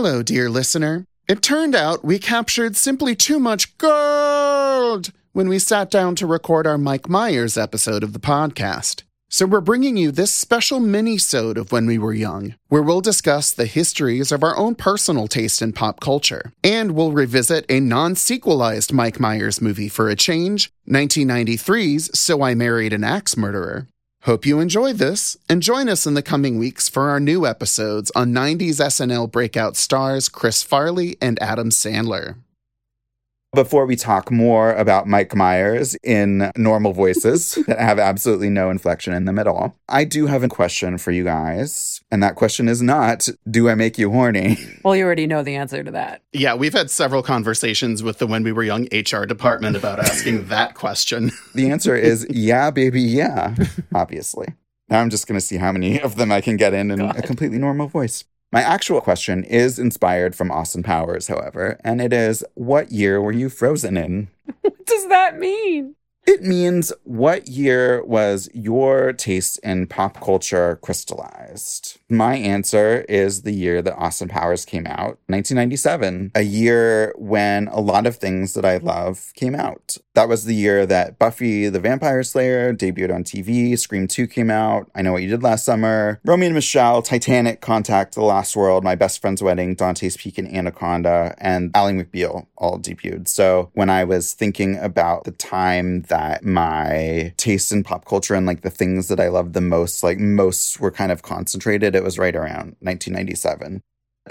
Hello, dear listener. It turned out we captured simply too much gold when we sat down to record our Mike Myers episode of the podcast. So we're bringing you this special mini-sode of When We Were Young, where we'll discuss the histories of our own personal taste in pop culture. And we'll revisit a non-sequelized Mike Myers movie for a change, 1993's So I Married an Axe Murderer. Hope you enjoy this, and join us in the coming weeks for our new episodes on 90s SNL breakout stars Chris Farley and Adam Sandler. Before we talk more about Mike Myers in normal voices that have absolutely no inflection in them at all, I do have a question for you guys. And that question is not, do I make you horny? Well, you already know the answer to that. Yeah, we've had several conversations with the When We Were Young HR department about asking that question. The answer is, yeah, baby, yeah, obviously. Now I'm just going to see how many of them I can get in in a completely normal voice. My actual question is inspired from Austin Powers, however, and it is what year were you frozen in? What does that mean? It means what year was your taste in pop culture crystallized? My answer is the year that Austin Powers came out, 1997, a year when a lot of things that I love came out. That was the year that Buffy the Vampire Slayer debuted on TV, Scream 2 came out, I Know What You Did Last Summer, Romeo and Michelle, Titanic, Contact, The Lost World, My Best Friend's Wedding, Dante's Peak, and Anaconda, and Ally McBeal all debuted. So when I was thinking about the time that my taste in pop culture and like the things that I loved the most, like most were kind of concentrated, it was right around 1997.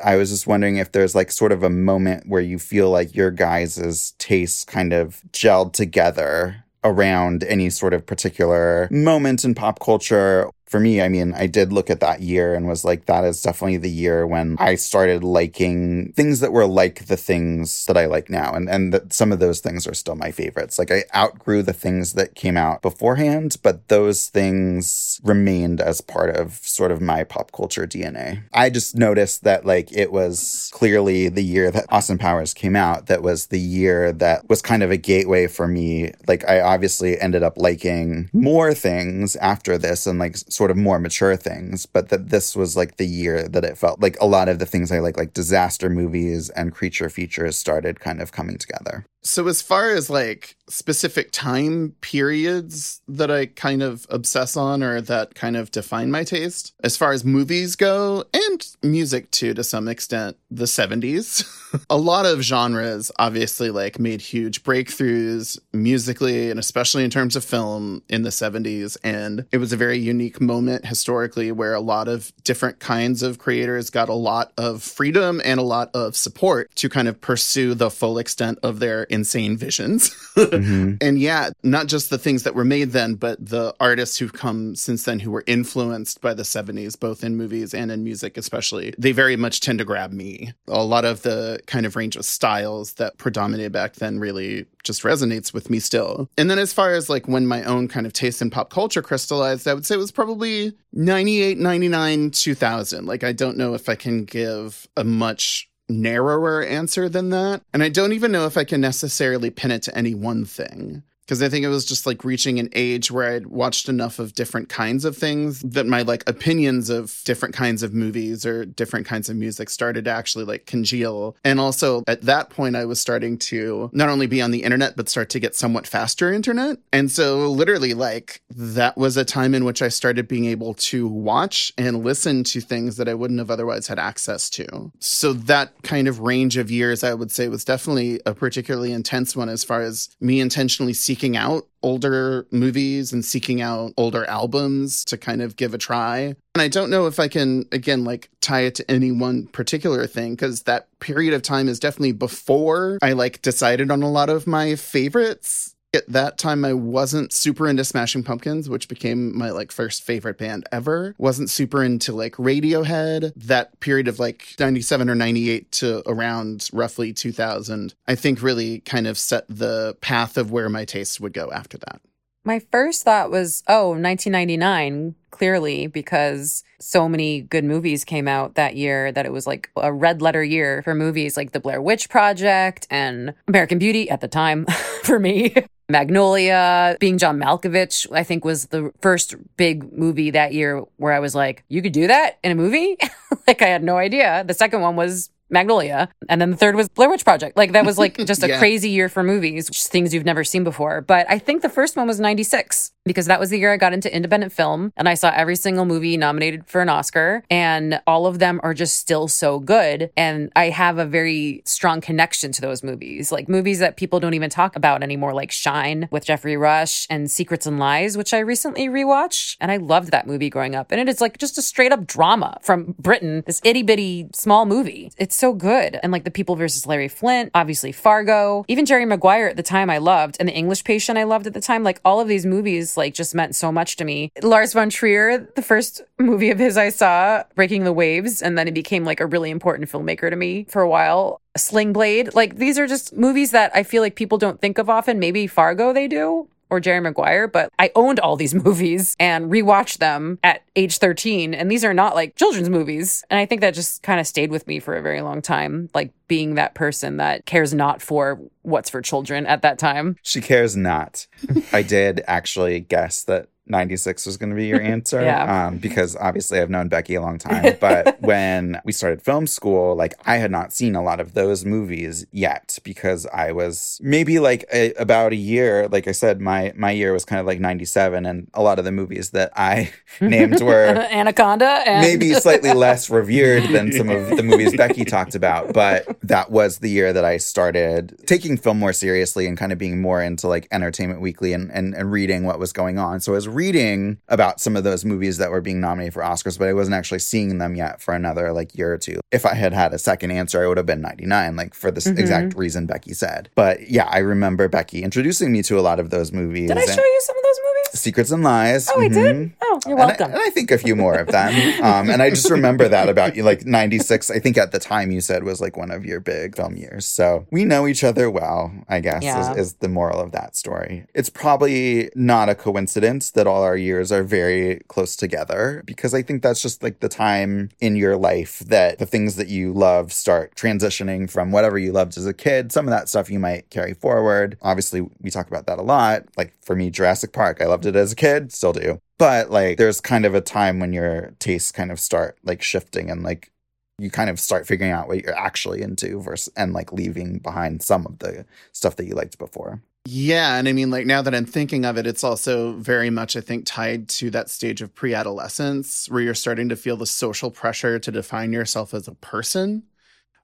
I was just wondering if there's like sort of a moment where you feel like your guys' tastes kind of gelled together around any sort of particular moment in pop culture. For me, I mean, I did look at that year and was like, that is definitely the year when I started liking things that were like the things that I like now. And, and that some of those things are still my favorites. Like I outgrew the things that came out beforehand, but those things remained as part of sort of my pop culture DNA. I just noticed that like it was clearly the year that Austin Powers came out that was the year that was kind of a gateway for me. Like I obviously ended up liking more things after this and like sort of more mature things, but that this was like the year that it felt like a lot of the things I like, like disaster movies and creature features started kind of coming together. So, as far as like specific time periods that I kind of obsess on or that kind of define my taste, as far as movies go and music too, to some extent, the 70s, a lot of genres obviously like made huge breakthroughs musically and especially in terms of film in the 70s. And it was a very unique moment historically where a lot of different kinds of creators got a lot of freedom and a lot of support to kind of pursue the full extent of their insane visions. Mhm. and yeah, not just the things that were made then, but the artists who've come since then who were influenced by the 70s, both in movies and in music, especially, they very much tend to grab me. A lot of the kind of range of styles that predominated back then really just resonates with me still. And then as far as like when my own kind of taste in pop culture crystallized, I would say it was probably 98, 99, 2000. Like I don't know if I can give a much narrower answer than that. And I don't even know if I can necessarily pin it to any one thing. Because I think it was just like reaching an age where I'd watched enough of different kinds of things that my like opinions of different kinds of movies or different kinds of music started to actually like congeal. And also at that point, I was starting to not only be on the internet, but start to get somewhat faster internet. And so literally, like, that was a time in which I started being able to watch and listen to things that I wouldn't have otherwise had access to. So that kind of range of years, I would say, was definitely a particularly intense one as far as me intentionally seeking out older movies and seeking out older albums to kind of give a try. And I don't know if I can, again, like tie it to any one particular thing because that period of time is definitely before I like decided on a lot of my favorites. At that time, I wasn't super into Smashing Pumpkins, which became my like first favorite band ever. Wasn't super into like Radiohead. That period of like 97 or 98 to around roughly 2000, I think really kind of set the path of where my tastes would go after that. My first thought was, oh, 1999, clearly, because so many good movies came out that year that it was like a red letter year for movies like The Blair Witch Project and American Beauty at the time for me. Magnolia, being John Malkovich, I think was the first big movie that year where I was like, you could do that in a movie? like, I had no idea. The second one was Magnolia. And then the third was Blair Witch Project. Like that was like just a Yeah. crazy year for movies, things you've never seen before. But I think the first one was 96 because that was the year I got into independent film and I saw every single movie nominated for an Oscar and all of them are just still so good. And I have a very strong connection to those movies, like movies that people don't even talk about anymore, like Shine with Geoffrey Rush and Secrets and Lies, which I recently rewatched. And I loved that movie growing up. And it is like just a straight up drama from Britain, this itty bitty small movie. It's so good. And like The People versus Larry Flynt, obviously Fargo, even Jerry Maguire at the time I loved, and The English Patient I loved at the time. Like all of these movies like just meant so much to me. Lars von Trier, the first movie of his I saw, Breaking the Waves, and then he became like a really important filmmaker to me for a while. Sling Blade, like these are just movies that I feel like people don't think of often. Maybe Fargo they do, or Jerry Maguire, but I owned all these movies and rewatched them at age 13. And these are not like children's movies. And I think that just kind of stayed with me for a very long time, like being that person that cares not for what's for children at that time. She cares not. I did actually guess that 96 was going to be your answer. Yeah. Um, because obviously I've known Becky a long time. But when we started film school, like I had not seen a lot of those movies yet because I was maybe like a, about a year. Like I said, my, my year was kind of like 97. And a lot of the movies that I named were Anaconda and maybe slightly less revered than some of the movies Becky talked about, but that was the year that I started taking film more seriously and kind of being more into like Entertainment Weekly and, and, and reading what was going on. So I was reading about some of those movies that were being nominated for Oscars, but I wasn't actually seeing them yet for another like year or two. If I had had a second answer, I would have been 99, like for this Mhm. exact reason Becky said. But yeah, I remember Becky introducing me to a lot of those movies. Did I and- show you some of those movies? Secrets and Lies. Oh, I did? mhm. Oh, you're And I- welcome. And I, think a few more of them. Um, and I just remember that about you, like 96, I think at the time you said was like one of your big film years. So we know each other well, I guess, Yeah. is, is the moral of that story. It's probably not a coincidence that all our years are very close together because I think that's just like the time in your life that the things that you love start transitioning from whatever you loved as a kid. Some of that stuff you might carry forward. Obviously, we talk about that a lot. Like for me, Jurassic Park, I loved it as a kid, still do. But like there's kind of a time when your tastes kind of start like shifting and like you kind of start figuring out what you're actually into versus and like leaving behind some of the stuff that you liked before. Yeah, and I mean, like now that I'm thinking of it, it's also very much, I think, tied to that stage of pre-adolescence where you're starting to feel the social pressure to define yourself as a person,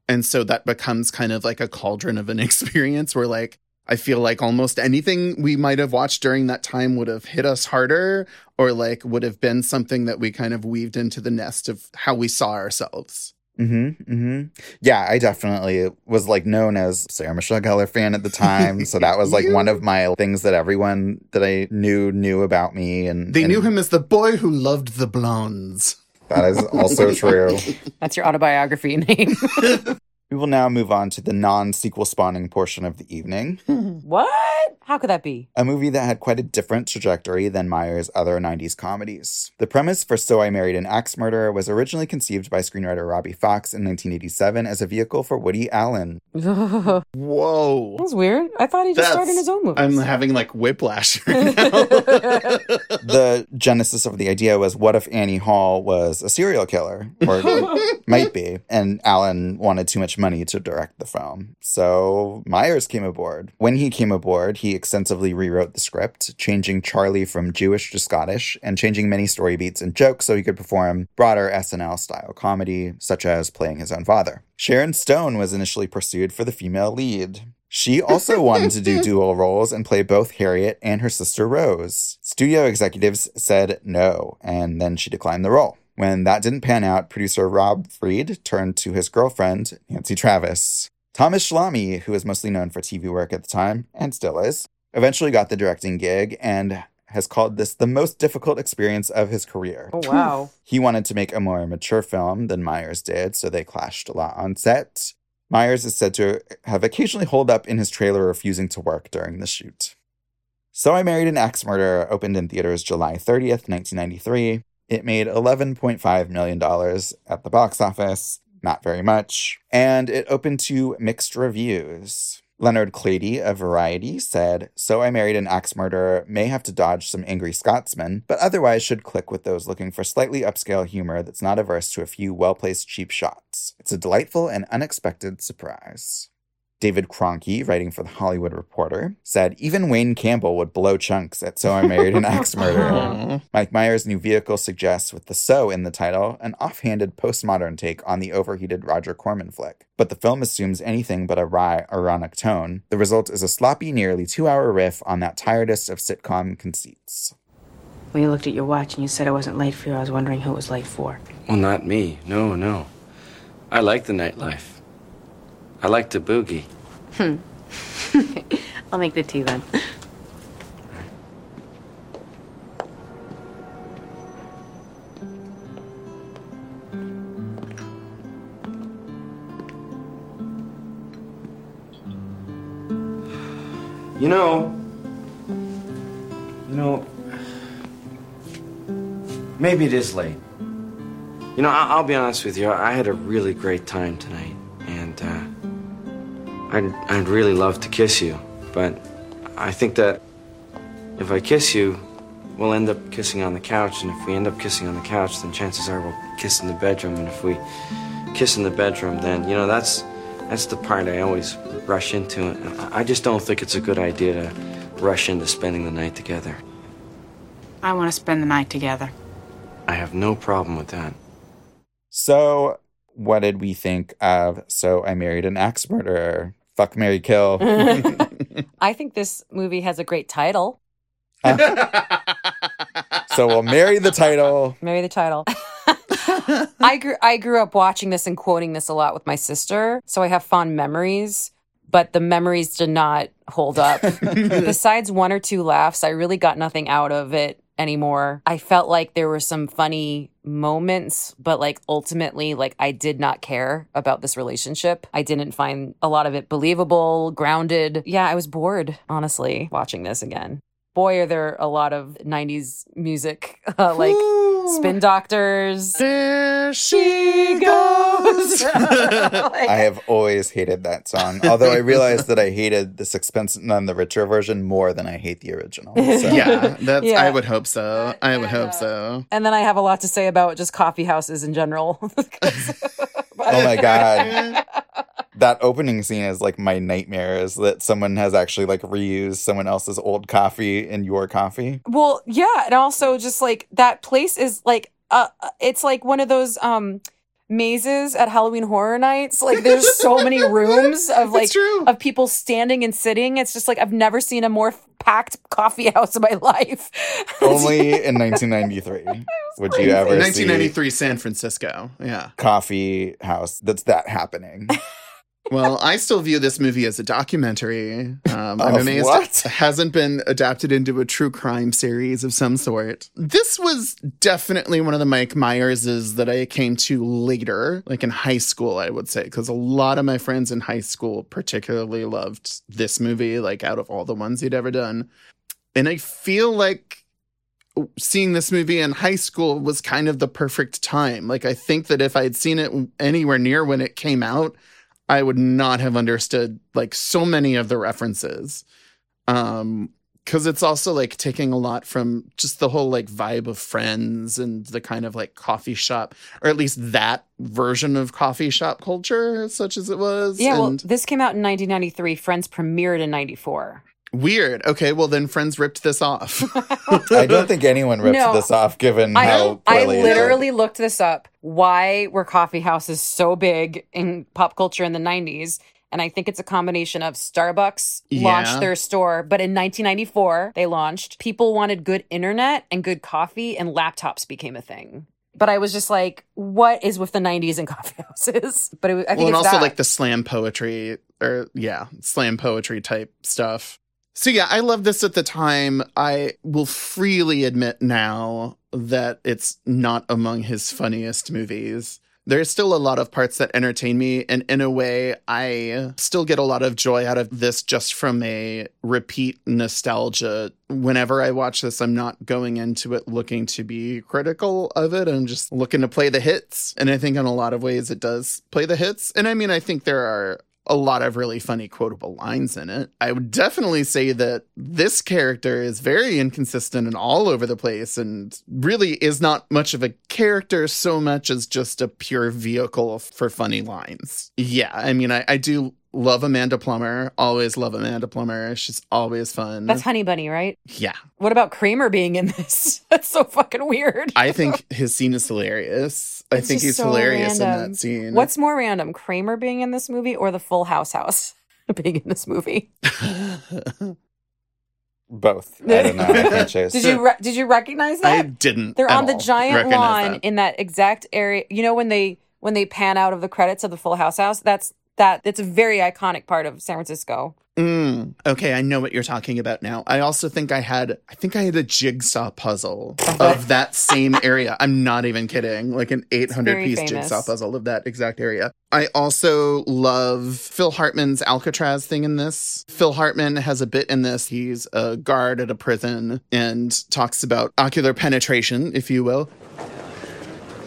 and so that becomes kind of like a cauldron of an experience where, like, I feel like almost anything we might have watched during that time would have hit us harder, or like would have been something that we kind of weaved into the nest of how we saw ourselves. Mm-hmm. Mm-hmm. Yeah, I definitely was like known as Sarah Michelle Gellar fan at the time. So that was like one of my things that everyone that I knew knew about me and They and knew him as the boy who loved the blondes. That is also true. That's your autobiography name. We will now move on to the non-sequel spawning portion of the evening. what? How could that be? a movie that had quite a different trajectory than Myers' other 90s comedies. The premise for So I Married an Axe Murderer was originally conceived by screenwriter Robbie Fox in 1987 as a vehicle for Woody Allen. that Whoa. was weird. I thought he just starred in his own movies. I'm having like whiplash right now. The genesis of the idea was what if Annie Hall was a serial killer? Or might be. And Allen wanted too much money to direct the film. So Myers came aboard. When he came aboard, he extensively rewrote the script, changing Charlie from Jewish to Scottish and changing many story beats and jokes so he could perform broader SNL style comedy, such as playing his own father. Sharon Stone was initially pursued for the female lead. She also wanted to do dual roles and play both Harriet and her sister Rose. Studio executives said no, and then she declined the role. When that didn't pan out, producer Rob Fried turned to his girlfriend, Nancy Travis. Thomas Schlamme, who was mostly known for TV work at the time, and still is, eventually got the directing gig and has called this the most difficult experience of his career. oh, wow. He wanted to make a more mature film than Myers did, so they clashed a lot on set. Myers is said to have occasionally holed up in his trailer, refusing to work during the shoot. So I Married an Axe Murderer opened in theaters July 30th, 1993. It made $11.5 million at the box office, not very much, and it opened to mixed reviews. Leonard Klady of Variety said, So I Married an Axe Murderer may have to dodge some angry Scotsmen, but otherwise should click with those looking for slightly upscale humor that's not averse to a few well placed cheap shots. It's a delightful and unexpected surprise. David Cronky, writing for The Hollywood Reporter, said even Wayne Campbell would blow chunks at So I Married an Axe Murderer. Mike Myers' new vehicle suggests, with the so in the title, an offhanded postmodern take on the overheated Roger Corman flick. But the film assumes anything but a wry, ironic tone. The result is a sloppy, nearly two hour riff on that tiredest of sitcom conceits. When you looked at your watch and you said I wasn't late for you, I was wondering who it was late for. Well, not me. No, no. I like the nightlife. I like to boogie. Hmm. I'll make the tea then. You know, you know, maybe it is late. You know, I- will be honest with you. I had a really great time tonight, and I'd I'd really love to kiss you, but I think that if I kiss you, we'll end up kissing on the couch, and if we end up kissing on the couch, then chances are we'll kiss in the bedroom, and if we kiss in the bedroom, then you know that's that's the part I always rush into it. I just don't think it's a good idea to rush into spending the night together. I want to spend the night together. I have no problem with that. So, what did we think of So I Married an Axe Murderer? Fuck Mary Kill. I think this movie has a great title. so we'll marry the title. Marry the title. I grew I grew up watching this and quoting this a lot with my sister, so I have fond memories, but the memories did not hold up. Besides one or two laughs, I really got nothing out of it anymore. I felt like there were some funny moments, but like ultimately, like I did not care about this relationship. I didn't find a lot of it believable, grounded. Yeah, I was bored, honestly, watching this again. Boy, are there a lot of 90s music, uh, like Spin Doctors. There she goes. I have always hated that song. Although I realized that I hated the Sixpence None the Richer version more than I hate the original. So. yeah, that's. Yeah. I would hope so. I would hope so. And then I have a lot to say about just coffee houses in general. Oh my god. That opening scene is like my nightmare is that someone has actually like reused someone else's old coffee in your coffee. Well, yeah, and also just like that place is like uh it's like one of those um mazes at Halloween Horror Nights. Like there's so many rooms of like true. of people standing and sitting. It's just like I've never seen a more packed coffee house in my life. Only in 1993 would you ever see 1993 San Francisco. Yeah. coffee house that's that happening. Well, I still view this movie as a documentary. Um, I'm amazed what? it hasn't been adapted into a true crime series of some sort. This was definitely one of the Mike Myerses that I came to later, like in high school, I would say, because a lot of my friends in high school particularly loved this movie, like out of all the ones he'd ever done. And I feel like seeing this movie in high school was kind of the perfect time. Like, I think that if I had seen it anywhere near when it came out, I would not have understood like so many of the references. Um, because it's also like taking a lot from just the whole like vibe of friends and the kind of like coffee shop, or at least that version of coffee shop culture, such as it was. yeah, well, and this came out in 1993. Friends premiered in 94. Weird. Okay, well then Friends ripped this off. I don't think anyone ripped No. this off given I, how I poorly it literally looked this up. Why were coffee houses so big in pop culture in the 90s? And I think it's a combination of Starbucks Yeah. launched their store, but in 1994, they launched. People wanted good internet and good coffee, and laptops became a thing. But I was just like, what is with the 90s and coffee houses? But it, was- I think well, and it's also that. like the slam poetry or yeah, slam poetry type stuff. So yeah, I love this at the time. I will freely admit now that it's not among his funniest movies. There's still a lot of parts that entertain me, and in a way, I still get a lot of joy out of this just from a repeat nostalgia. Whenever I watch this, I'm not going into it looking to be critical of it. I'm just looking to play the hits. And I think in a lot of ways it does play the hits. And I mean, I think there are a lot of really funny quotable lines in it. I would definitely say that this character is very inconsistent and all over the place and really is not much of a character so much as just a pure vehicle for funny lines. Yeah, I mean, I, I do love Amanda Plummer. Always love Amanda Plummer. She's always fun. That's Honey Bunny, right? yeah. What about Kramer being in this? That's so fucking weird. I think his scene is hilarious. I think he's so hilarious in that scene. What's more random, Kramer being in this movie or the Full House house being in this movie? Both. I don't know. I can't choose. Did you re- did you recognize that? I didn't. They're at on the giant recognize lawn that. in that exact area. You know when they when they pan out of the credits of the Full House house? That's that. It's a very iconic part of San Francisco. Mm, okay, I know what you're talking about now. I also think I had I think I had a jigsaw puzzle of that same area. I'm not even kidding. Like an 800 piece famous. jigsaw puzzle of that exact area. I also love Phil Hartman's Alcatraz thing in this. Phil Hartman has a bit in this. He's a guard at a prison and talks about ocular penetration, if you will.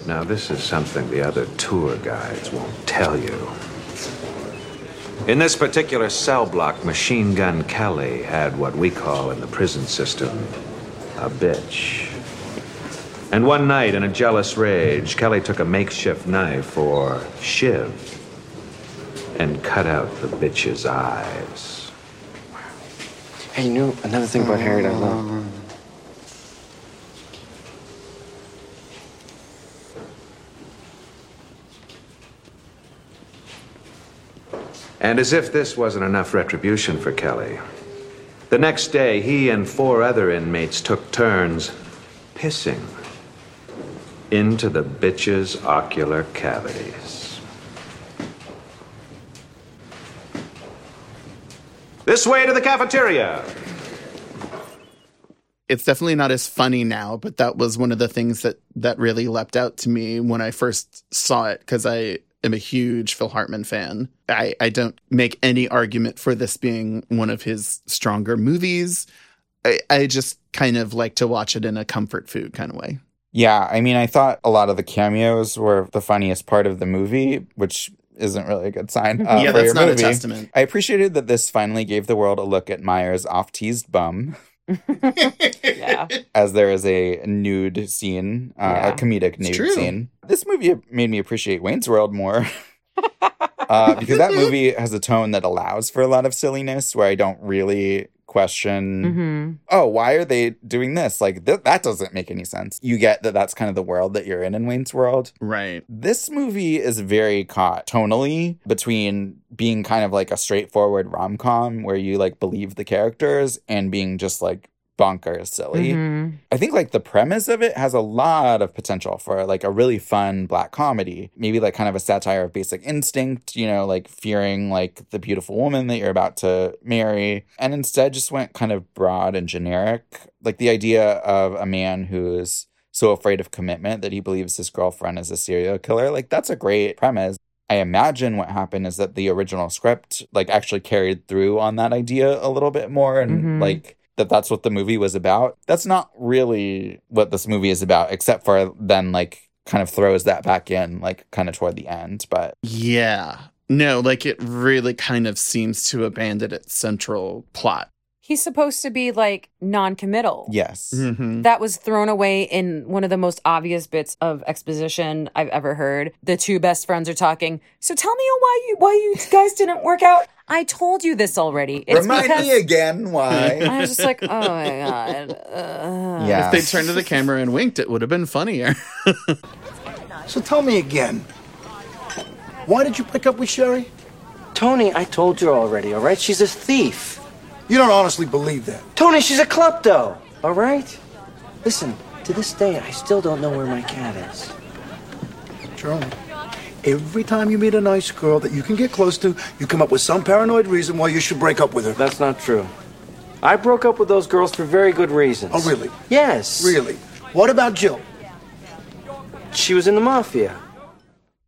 Now, this is something the other tour guides won't tell you. In this particular cell block, Machine Gun Kelly had what we call in the prison system a bitch. And one night, in a jealous rage, Kelly took a makeshift knife or shiv and cut out the bitch's eyes. Hey, you know another thing about Harriet I love? And as if this wasn't enough retribution for Kelly, the next day he and four other inmates took turns pissing into the bitch's ocular cavities. This way to the cafeteria. it's definitely not as funny now, but that was one of the things that that really leapt out to me when I first saw it because I am a huge Phil Hartman fan. I, I don't make any argument for this being one of his stronger movies. I, I just kind of like to watch it in a comfort food kind of way. Yeah, I mean, I thought a lot of the cameos were the funniest part of the movie, which isn't really a good sign. Uh, yeah, that's not movie. a testament. I appreciated that this finally gave the world a look at Myers' off teased bum, Yeah. as there is a nude scene, uh, Yeah. a comedic nude true. scene. This movie made me appreciate Wayne's World more. uh, because that movie has a tone that allows for a lot of silliness where I don't really question hmm oh, why are they doing this? Like, th- that doesn't make any sense. You get that that's kind of the world that you're in in Wayne's World. Right. This movie is very caught tonally between being kind of like a straightforward rom com where you like believe the characters and being just like bonkers silly. Mhm. I think like the premise of it has a lot of potential for like a really fun black comedy. Maybe like kind of a satire of basic instinct, you know, like fearing like the beautiful woman that you're about to marry. And instead just went kind of broad and generic. Like the idea of a man who is so afraid of commitment that he believes his girlfriend is a serial killer. Like that's a great premise. I imagine what happened is that the original script like actually carried through on that idea a little bit more and Mhm. like that that's what the movie was about. That's not really what this movie is about except for then like kind of throws that back in like kind of toward the end, but Yeah. No, like it really kind of seems to abandon its central plot. He's supposed to be like non-committal. yes. Mm-hmm. That was thrown away in one of the most obvious bits of exposition I've ever heard. The two best friends are talking. So tell me why you why you guys didn't work out. I told you this already. It's Remind because me again why. I was just like, oh my god. Uh. Yeah. If they turned to the camera and winked, it would have been funnier. So tell me again. Why did you break up with Sherry? Tony, I told you already, all right? She's a thief. You don't honestly believe that. Tony, she's a klepto, all right? Listen, to this day, I still don't know where my cat is. Charlie, every time you meet a nice girl that you can get close to, you come up with some paranoid reason why you should break up with her. That's not true. I broke up with those girls for very good reasons. Oh, really? Yes. Really? What about Jill? She was in the mafia.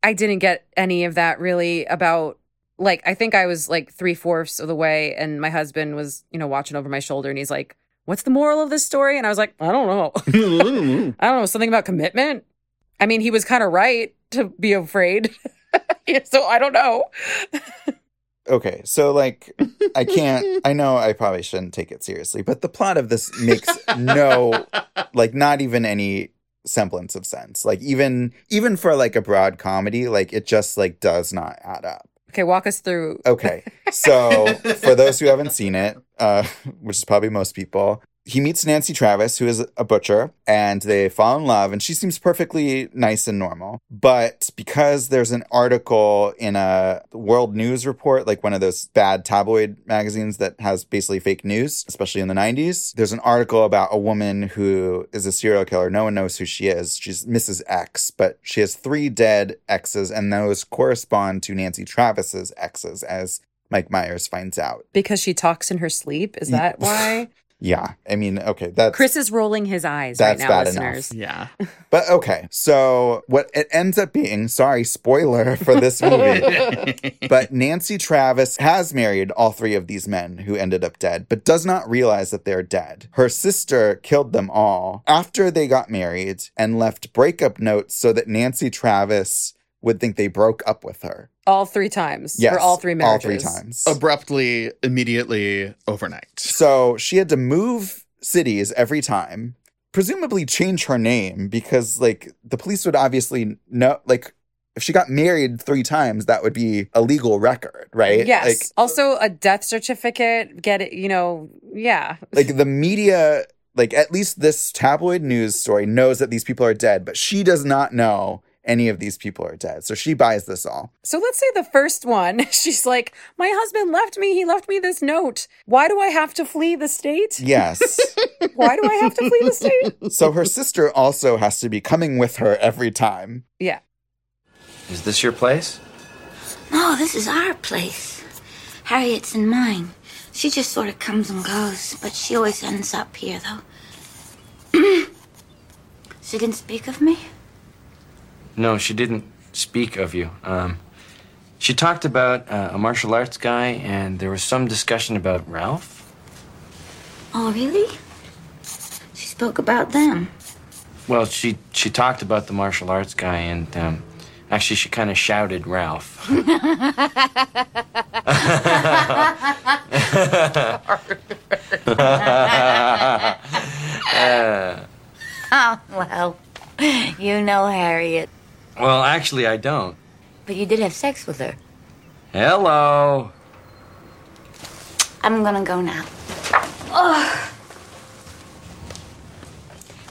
I didn't get any of that really about like I think I was like three fourths of the way and my husband was, you know, watching over my shoulder and he's like, What's the moral of this story? And I was like, I don't know. Mm-hmm. I don't know, something about commitment. I mean, he was kind of right to be afraid. so I don't know. okay, so like I can't I know I probably shouldn't take it seriously, but the plot of this makes no like not even any semblance of sense. Like even even for like a broad comedy, like it just like does not add up. Okay, walk us through. Okay. So for those who haven't seen it, uh, which is probably most people, he meets Nancy Travis, who is a butcher, and they fall in love, and she seems perfectly nice and normal. But because there's an article in a world news report, like one of those bad tabloid magazines that has basically fake news, especially in the 90s, there's an article about a woman who is a serial killer. No one knows who she is. She's Mrs. X, but she has three dead exes, and those correspond to Nancy Travis's exes, as Mike Myers finds out. Because she talks in her sleep. Is that why? Yeah, I mean, okay, that's Chris is rolling his eyes right now, bad listeners. Yeah. But okay, so what it ends up being, sorry, spoiler for this movie, but Nancy Travis has married all three of these men who ended up dead, but does not realize that they're dead. Her sister killed them all after they got married and left breakup notes so that Nancy Travis would think they broke up with her. All three times. Yes, For all three marriages. all three times. Abruptly, immediately, overnight. So she had to move cities every time, presumably change her name because, like, the police would obviously know, like, if she got married three times, that would be a legal record, right? Yes. Like, also, a death certificate. Get it? You know. Yeah. like the media, like, at least this tabloid news story knows that these people are dead, but she does not know any of these people are dead. So she buys this all. So let's say the first one. She's like, "My husband left me. He left me this note. Why do I have to flee the state? Yes. Why do I have to flee the state?" so her sister also has to be coming with her every time. Yeah. Is this your place? No, this is our place. Harriet's and mine. She just sort of comes and goes, but she always ends up here, though. she didn't speak of me? No, she didn't speak of you. Um, she talked about uh, a martial arts guy, and there was some discussion about Ralph. Oh, really? She spoke about them. Well, she she talked about the martial arts guy, and um, actually, she kind of shouted Ralph. Oh, well, you know Harriet. Well, actually, I don't. But you did have sex with her. Hello. I'm gonna go now. Oh.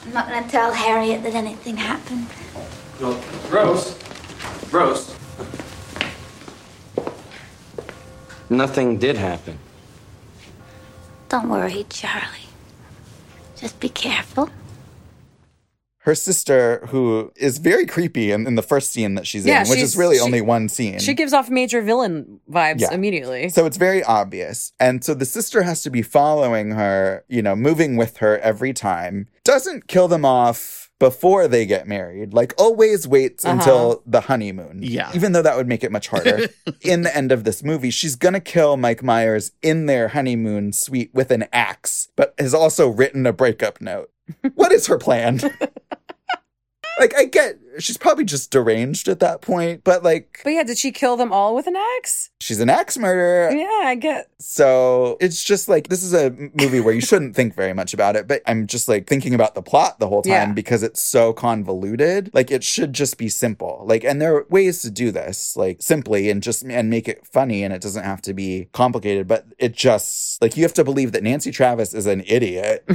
I'm not gonna tell Harriet that anything happened. Well, Rose. Rose. Nothing did happen. Don't worry, Charlie. Just be careful. Her sister, who is very creepy in, in the first scene that she's Yeah, in, which she's- is really she- only one scene. She gives off major villain vibes Yeah. immediately. so it's very obvious. And so the sister has to be following her, you know, moving with her every time. Doesn't kill them off before they get married. Like always waits Uh-huh. until the honeymoon. Yeah. Even though that would make it much harder. in the end of this movie, she's gonna kill Mike Myers in their honeymoon suite with an axe, but has also written a breakup note. What is her plan? like I get she's probably just deranged at that point, but like But yeah, did she kill them all with an axe? she's an axe murderer. Yeah, I get. So it's just like this is a movie where you shouldn't think very much about it, but I'm just like thinking about the plot the whole time Yeah. because it's so convoluted. Like it should just be simple. Like and there are ways to do this, like simply and just and make it funny and it doesn't have to be complicated, but it just like you have to believe that Nancy Travis is an idiot.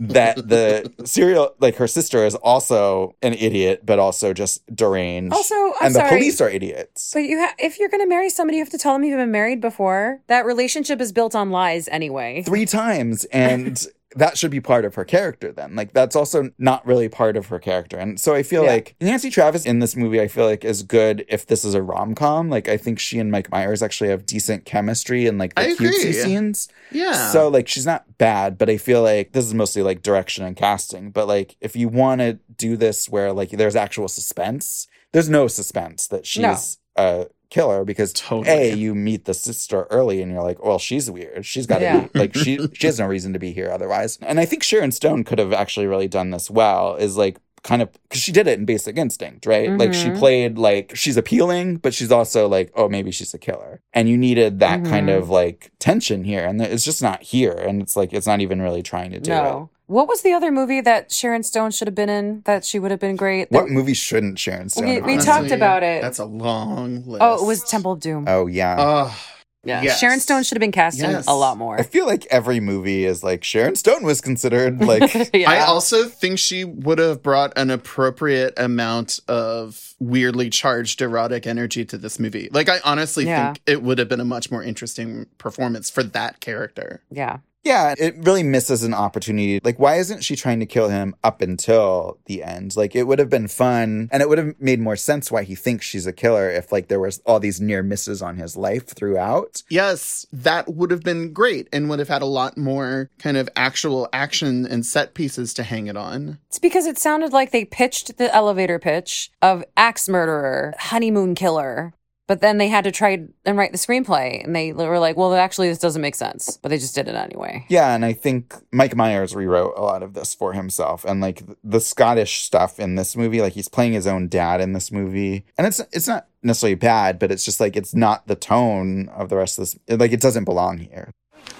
that the serial like her sister is also an idiot but also just deranged. Also, I'm and the sorry. police are idiots. But you, ha- if you're going to marry somebody, you have to tell them you've been married before. That relationship is built on lies anyway. three times and that should be part of her character then. Like that's also not really part of her character. And so i feel Yeah. like nancy travis in this movie i feel like is good if this is a rom-com. Like i think she and mike myers actually have decent chemistry and like the I cutesy scenes. Yeah. so like she's not bad but i feel like this is mostly like direction and casting. But like if you want to do this where like there's actual suspense there's no suspense that she's a killer because Totally. a you meet the sister early and you're like well she's weird she's got to Yeah. be like she she has no reason to be here otherwise and i think sharon stone could have actually really done this well is like kind of because she did it in Basic Instinct, right? Like she Mhm. played like she's appealing, but she's also like, oh, maybe she's a killer. And you needed that kind Mhm. of like tension here, and it's just not here. And it's like it's not even really trying to do No. What was the other movie that Sharon Stone should have been in that she would have been great? What That- movie shouldn't Sharon Stone? We- have we been in? talked about it. That's a long list. oh, it was Temple of Doom. Oh yeah. Oh, yeah. yes. Sharon Stone should have been cast in a lot more. I feel like every movie is like Sharon Stone was considered like yeah. I also think she would have brought an appropriate amount of weirdly charged erotic energy to this movie. Like, I honestly Yeah. think it would have been a much more interesting performance for that character. yeah. Yeah, it really misses an opportunity. Like, why isn't she trying to kill him up until the end? Like, it would have been fun and it would have made more sense why he thinks she's a killer if, like, there was all these near misses on his life throughout. Yes, that would have been great and would have had a lot more kind of actual action and set pieces to hang it on. It's because it sounded like they pitched the elevator pitch of axe murderer, honeymoon killer. But then they had to try and write the screenplay, and they were like, "Well, actually, this doesn't make sense." But they just did it anyway. Yeah, and I think Mike Myers rewrote a lot of this for himself. And, like, the Scottish stuff in this movie, like, he's playing his own dad in this movie. And it's, it's not necessarily bad, but it's just like, it's not the tone of the rest of this. Like, it doesn't belong here.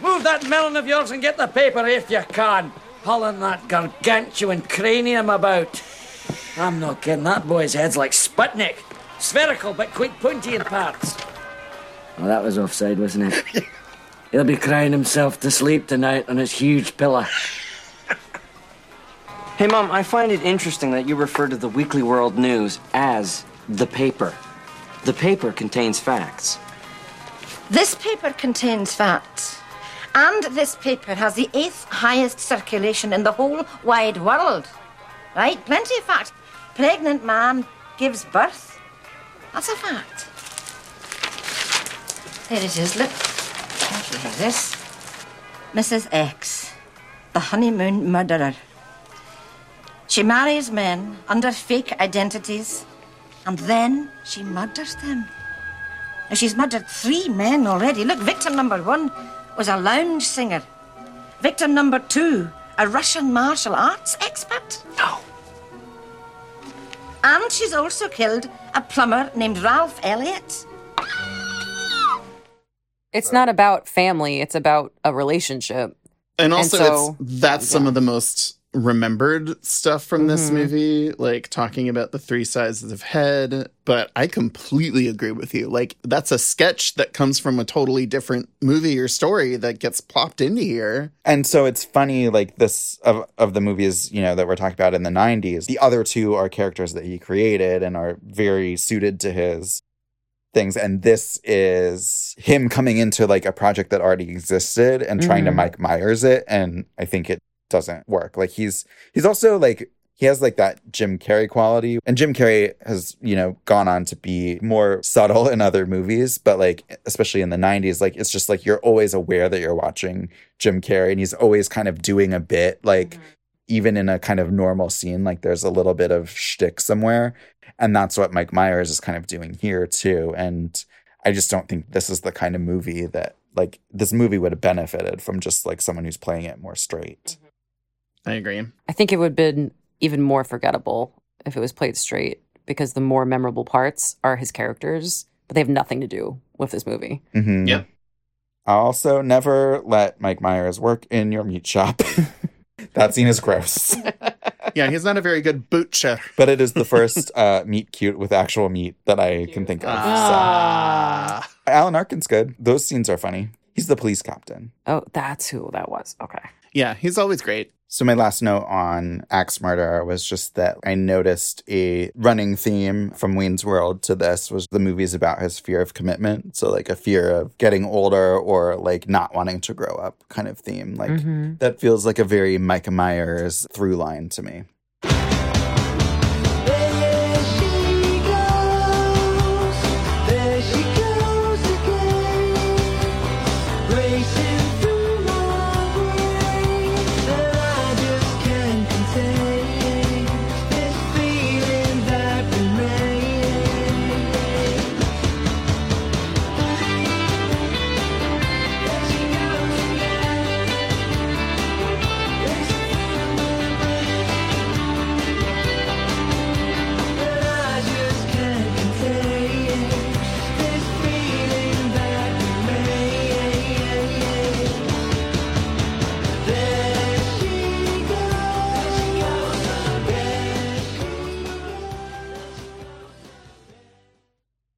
Move that melon of yours and get the paper if you can. Hauling that gargantuan cranium about. I'm not kidding, that boy's head's like Sputnik. Spherical, but quite pointy in parts. Well, that was offside, wasn't it? He'll be crying himself to sleep tonight on his huge pillow. Hey, Mom, I find it interesting that you refer to the Weekly World News as the paper. The paper contains facts. This paper contains facts. And this paper has the eighth highest circulation in the whole wide world. Right? Plenty of facts. Pregnant man gives birth. That's a fact. Here it is, look. Okay, here it is. Mrs. X, the honeymoon murderer. She marries men under fake identities, and then she murders them. Now, she's murdered three men already. Look, victim number one was a lounge singer. Victim number two, a Russian martial arts expert. No. And she's also killed a plumber named Ralph Elliott. It's not about family; it's about a relationship. And also, so- it's that's some of the most remembered stuff from this Mhm. movie, like talking about the three sizes of head. But I completely agree with you. Like, that's a sketch that comes from a totally different movie or story that gets plopped into here. And so it's funny, like this of of the movies, you know, that we're talking about in the '90s. The other two are characters that he created and are very suited to his things. And this is him coming into like a project that already existed and trying to Mhm. Mike Myers it. And I think it doesn't work. Like he's he's also like he has like that Jim Carrey quality. And Jim Carrey has, you know, gone on to be more subtle in other movies, but like especially in the 90s, like it's just like you're always aware that you're watching Jim Carrey and he's always kind of doing a bit like mm-hmm. even in a kind of normal scene, like there's a little bit of shtick somewhere. And that's what Mike Myers is kind of doing here too. And I just don't think this is the kind of movie that like this movie would have benefited from just like someone who's playing it more straight. Mm-hmm. I agree. I think it would have been even more forgettable if it was played straight because the more memorable parts are his characters, but they have nothing to do with this movie. Mm-hmm. Yep. Also, never let Mike Myers work in your meat shop. that scene is gross. Yeah, he's not a very good butcher. But it is the first uh, meat cute with actual meat that I can think of. Ah. So. Alan Arkin's good. Those scenes are funny. He's the police captain. Oh, that's who that was. Okay. Yeah, he's always great. So my last note on Axe Murder was just that I noticed a running theme from Wayne's World to this was the movie's about his fear of commitment. So like a fear of getting older or like not wanting to grow up kind of theme. Like Mhm. that feels like a very Micah Myers through line to me.